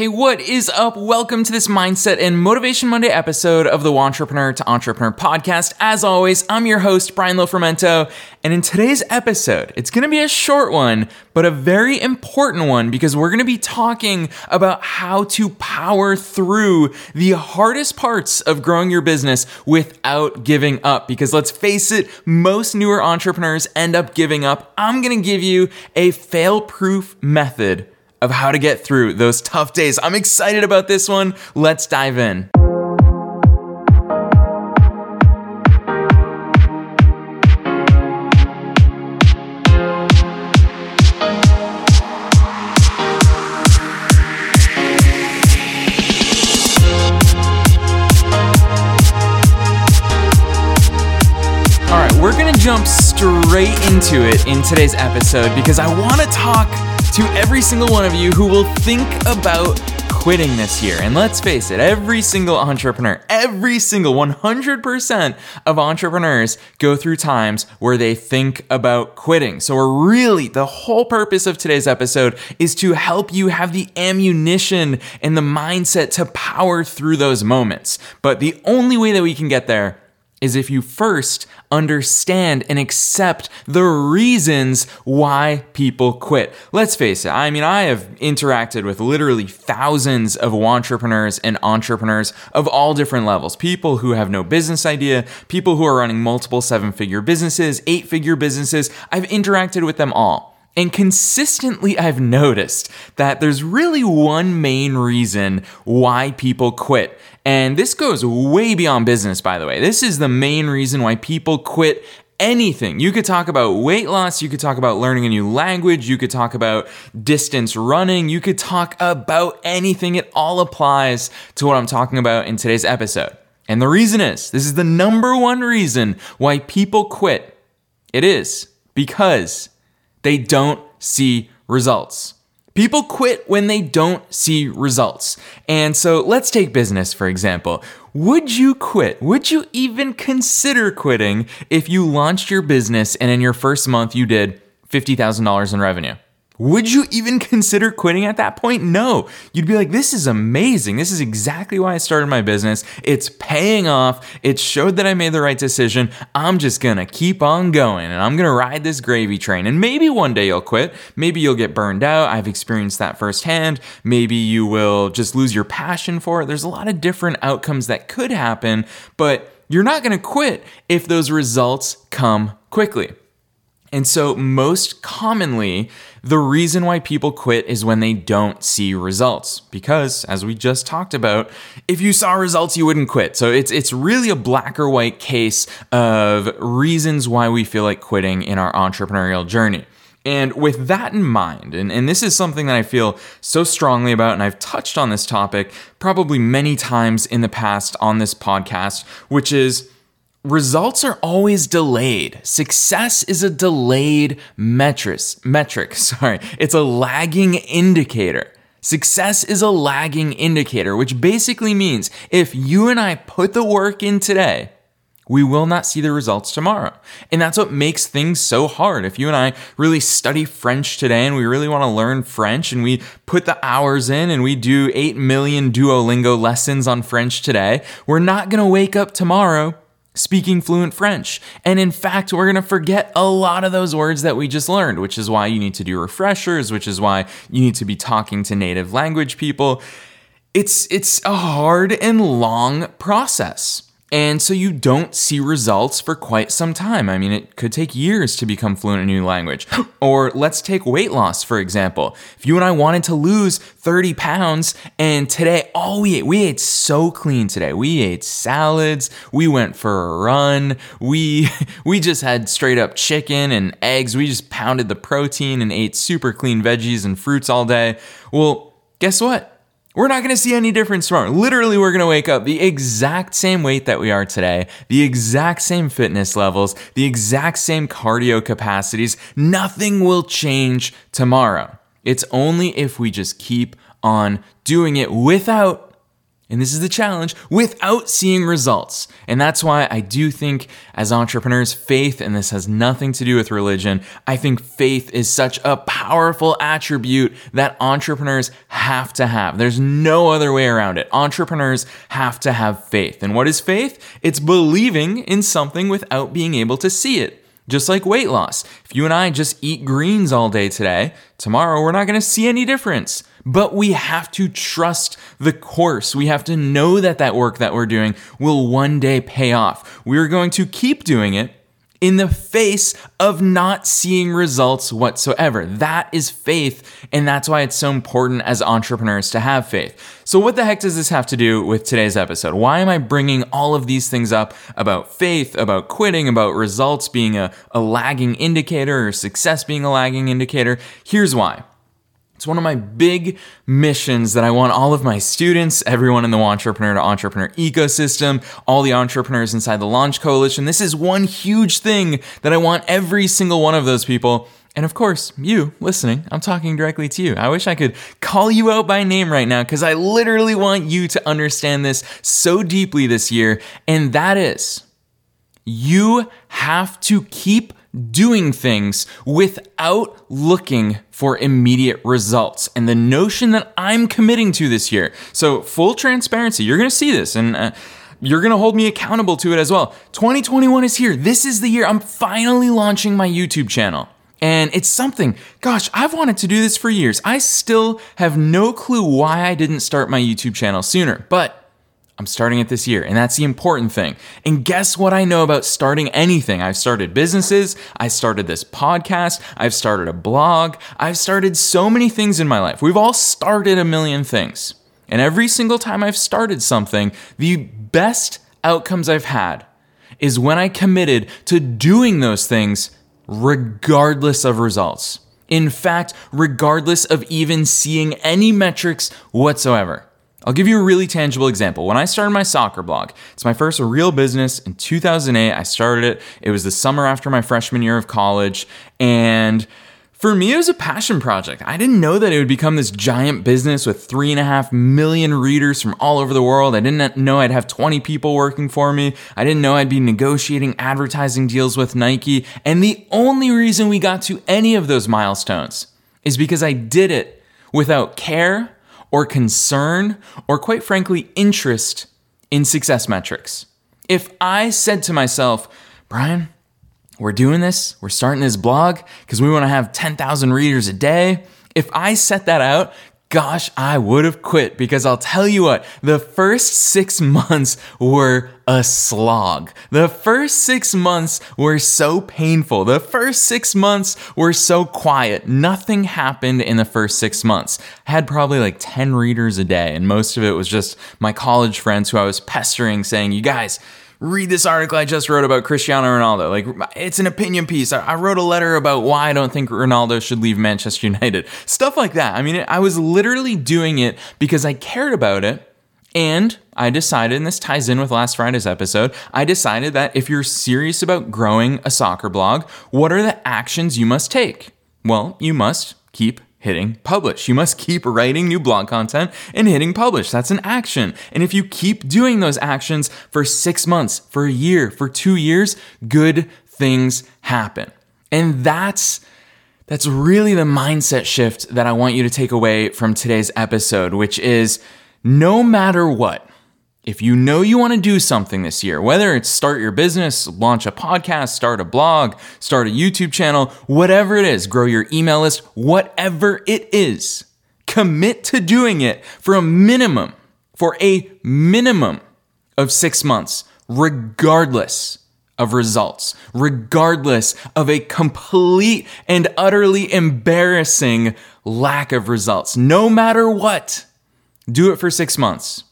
Hey, what is up? Welcome to this Mindset and Motivation Monday episode of the Entrepreneur to Entrepreneur podcast. As always, I'm your host, Brian Lofermento, and in today's episode, it's going to be a short one, but a very important one because we're going to be talking about how to power through the hardest parts of growing your business without giving up. Because let's face it, most newer entrepreneurs end up giving up. I'm going to give you a fail proof method of how to get through those tough days. I'm excited about this one. Let's dive in. All right, we're gonna jump straight into it in today's episode because I wanna talk to every single one of you who will think about quitting this year. And let's face it, every single entrepreneur, every single 100% of entrepreneurs go through times where they think about quitting. So, we're really, the whole purpose of today's episode is to help you have the ammunition and the mindset to power through those moments. But the only way that we can get there is if you first understand and accept the reasons why people quit. Let's face it, I mean, I have interacted with literally thousands of entrepreneurs and entrepreneurs of all different levels. People who have no business idea, people who are running multiple seven figure businesses, eight figure businesses. I've interacted with them all. And consistently, I've noticed that there's really one main reason why people quit. And this goes way beyond business, by the way. This is the main reason why people quit anything. You could talk about weight loss, you could talk about learning a new language, you could talk about distance running, you could talk about anything. It all applies to what I'm talking about in today's episode. And the reason is this is the number one reason why people quit. It is because they don't see results. People quit when they don't see results. And so let's take business, for example. Would you quit? Would you even consider quitting if you launched your business and in your first month you did $50,000 in revenue? Would you even consider quitting at that point? No. You'd be like, this is amazing. This is exactly why I started my business. It's paying off. It showed that I made the right decision. I'm just gonna keep on going and I'm gonna ride this gravy train. And maybe one day you'll quit. Maybe you'll get burned out. I've experienced that firsthand. Maybe you will just lose your passion for it. There's a lot of different outcomes that could happen, but you're not gonna quit if those results come quickly. And so, most commonly, the reason why people quit is when they don't see results. Because, as we just talked about, if you saw results, you wouldn't quit. So, it's, it's really a black or white case of reasons why we feel like quitting in our entrepreneurial journey. And with that in mind, and, and this is something that I feel so strongly about, and I've touched on this topic probably many times in the past on this podcast, which is results are always delayed. Success is a delayed metric. Metric, sorry. It's a lagging indicator. Success is a lagging indicator, which basically means if you and I put the work in today, we will not see the results tomorrow. And that's what makes things so hard. If you and I really study French today and we really want to learn French and we put the hours in and we do 8 million Duolingo lessons on French today, we're not going to wake up tomorrow speaking fluent French. And in fact, we're going to forget a lot of those words that we just learned, which is why you need to do refreshers, which is why you need to be talking to native language people. It's it's a hard and long process. And so you don't see results for quite some time. I mean, it could take years to become fluent in a new language. Or let's take weight loss, for example. If you and I wanted to lose 30 pounds and today all we ate, we ate so clean today. We ate salads, we went for a run, we we just had straight up chicken and eggs. We just pounded the protein and ate super clean veggies and fruits all day. Well, guess what? We're not to see any difference tomorrow. Literally, we're to wake up the exact same weight that we are today, the exact same fitness levels, the exact same cardio capacities. Nothing will change tomorrow. It's only if we just keep on doing it without and this is the challenge, without seeing results. And that's why I do think, as entrepreneurs, faith, and this has nothing to do with religion, I think faith is such a powerful attribute that entrepreneurs have to have. There's no other way around it. Entrepreneurs have to have faith. And what is faith? It's believing in something without being able to see it. Just like weight loss. If you and I just eat greens all day today, tomorrow we're not to see any difference. But we have to trust the course. We have to know that that work that we're doing will one day pay off. We're going to keep doing it in the face of not seeing results whatsoever. That is faith, and that's why it's so important as entrepreneurs to have faith. So, what the heck does this have to do with today's episode? Why am I bringing all of these things up about faith, about quitting, about results being a, a lagging indicator or success being a lagging indicator? Here's why. It's one of my big missions that I want all of my students, everyone in the entrepreneur to entrepreneur ecosystem, all the entrepreneurs inside the Launch Coalition. This is one huge thing that I want every single one of those people. And of course, you listening, I'm talking directly to you. I wish I could call you out by name right now because I literally want you to understand this so deeply this year. And that is, you have to keep doing things without looking for immediate results. And the notion that I'm committing to this year. So, full transparency, you're going to see this and uh, you're to hold me accountable to it as well. 2021 is here. This is the year I'm finally launching my YouTube channel. And it's something, gosh, I've wanted to do this for years. I still have no clue why I didn't start my YouTube channel sooner, but I'm starting it this year, and that's the important thing. And guess what I know about starting anything? I've started businesses, I started this podcast, I've started a blog, I've started so many things in my life. We've all started a million things. And every single time I've started something, the best outcomes I've had is when I committed to doing those things regardless of results. In fact, regardless of even seeing any metrics whatsoever. I'll give you a really tangible example. When I started my soccer blog, it's my first real business in 2008. I started it. It was the summer after my freshman year of college. And for me, it was a passion project. I didn't know that it would become this giant business with three and a half million readers from all over the world. I didn't know I'd have 20 people working for me. I didn't know I'd be negotiating advertising deals with Nike. And the only reason we got to any of those milestones is because I did it without care or concern or, quite frankly, interest in success metrics. If I said to myself, Brian, we're doing this, we're starting this blog because we want to have 10,000 readers a day. If I set that out gosh, I would have quit because I'll tell you what, the first six months were a slog. The first six months were so painful. The first six months were so quiet. Nothing happened in the first six months. I had probably like 10 readers a day, and most of it was just my college friends who I was pestering saying, you guys, read this article I just wrote about Cristiano Ronaldo. Like, it's an opinion piece. I, wrote a letter about why I don't think Ronaldo should leave Manchester United. Stuff like that. I mean, I was literally doing it because I cared about it. And I decided, and this ties in with last Friday's episode, I decided that if you're serious about growing a soccer blog, what are the actions you must take? Well, you must keep hitting publish. You must keep writing new blog content and hitting publish. That's an action. And if you keep doing those actions for six months, for a year, for two years, good things happen. And that's that's really the mindset shift that I want you to take away from today's episode, which is no matter what, if you know you want to do something this year, whether it's start your business, launch a podcast, start a blog, start a YouTube channel, whatever it is, grow your email list, whatever it is, commit to doing it for a minimum, for a minimum of six months, regardless of results, regardless of a complete and utterly embarrassing lack of results. No matter what, do it for six months.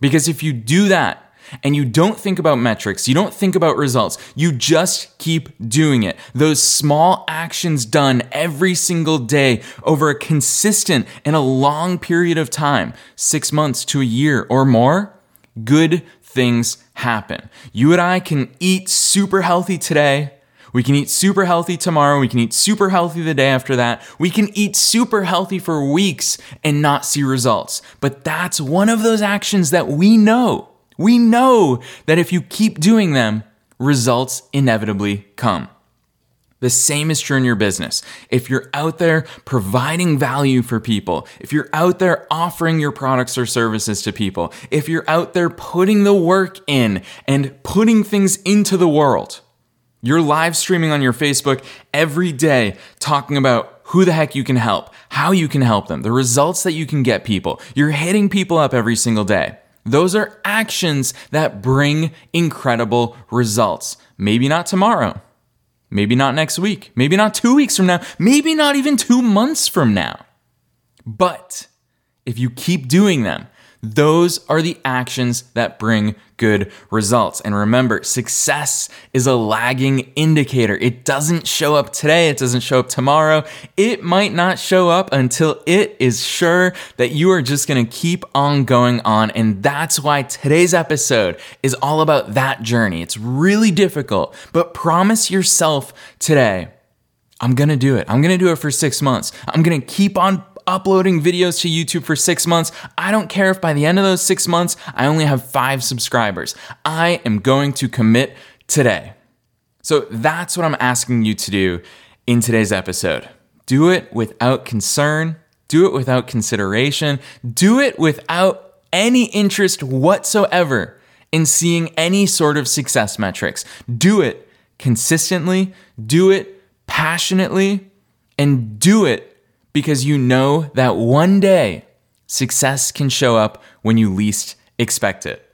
Because if you do that, and you don't think about metrics, you don't think about results, you just keep doing it. Those small actions done every single day over a consistent and a long period of time, six months to a year or more, good things happen. You and I can eat super healthy today We can eat super healthy tomorrow. We can eat super healthy the day after that. We can eat super healthy for weeks and not see results. But that's one of those actions that we know. We know that if you keep doing them, results inevitably come. The same is true in your business. If you're out there providing value for people, if you're out there offering your products or services to people, if you're out there putting the work in and putting things into the world, you're live streaming on your Facebook every day talking about who the heck you can help, how you can help them, the results that you can get people. You're hitting people up every single day. Those are actions that bring incredible results. Maybe not tomorrow Maybe not next week. Maybe not two weeks from now. Maybe not even two months from now. But if you keep doing them, those are the actions that bring good results. And remember, success is a lagging indicator. It doesn't show up today, it doesn't show up tomorrow. It might not show up until it is sure that you are just gonna keep on going on. And that's why today's episode is all about that journey. It's really difficult, but promise yourself today. I'm gonna do it. I'm gonna do it for six months. I'm gonna keep on uploading videos to YouTube for six months. I don't care if by the end of those six months, I only have five subscribers. I am going to commit today. So that's what I'm asking you to do in today's episode. Do it without concern, do it without consideration, do it without any interest whatsoever in seeing any sort of success metrics. Do it consistently, do it passionately, and do it because you know that one day success can show up when you least expect it.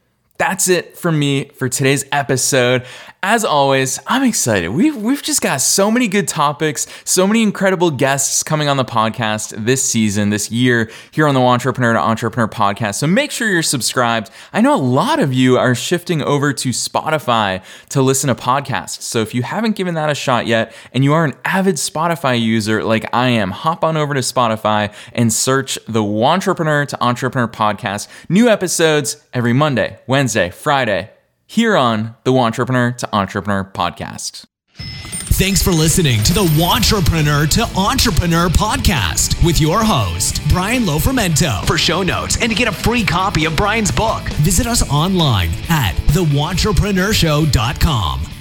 That's it for me for today's episode. As always, I'm excited. We've, we've just got so many good topics, so many incredible guests coming on the podcast this season, this year, here on the Entrepreneur to Entrepreneur podcast. So make sure you're subscribed. I know a lot of you are shifting over to Spotify to listen to podcasts. So if you haven't given that a shot yet and you are an avid Spotify user like I am, hop on over to Spotify and search the Entrepreneur to Entrepreneur podcast. New episodes every Monday, Wednesday, Wednesday, Friday, here on the Entrepreneur to Entrepreneur podcast. Thanks for listening to the Entrepreneur to Entrepreneur podcast with your host, Brian Lofermento. For show notes and to get a free copy of Brian's book, visit us online at theentrepreneurshow.com.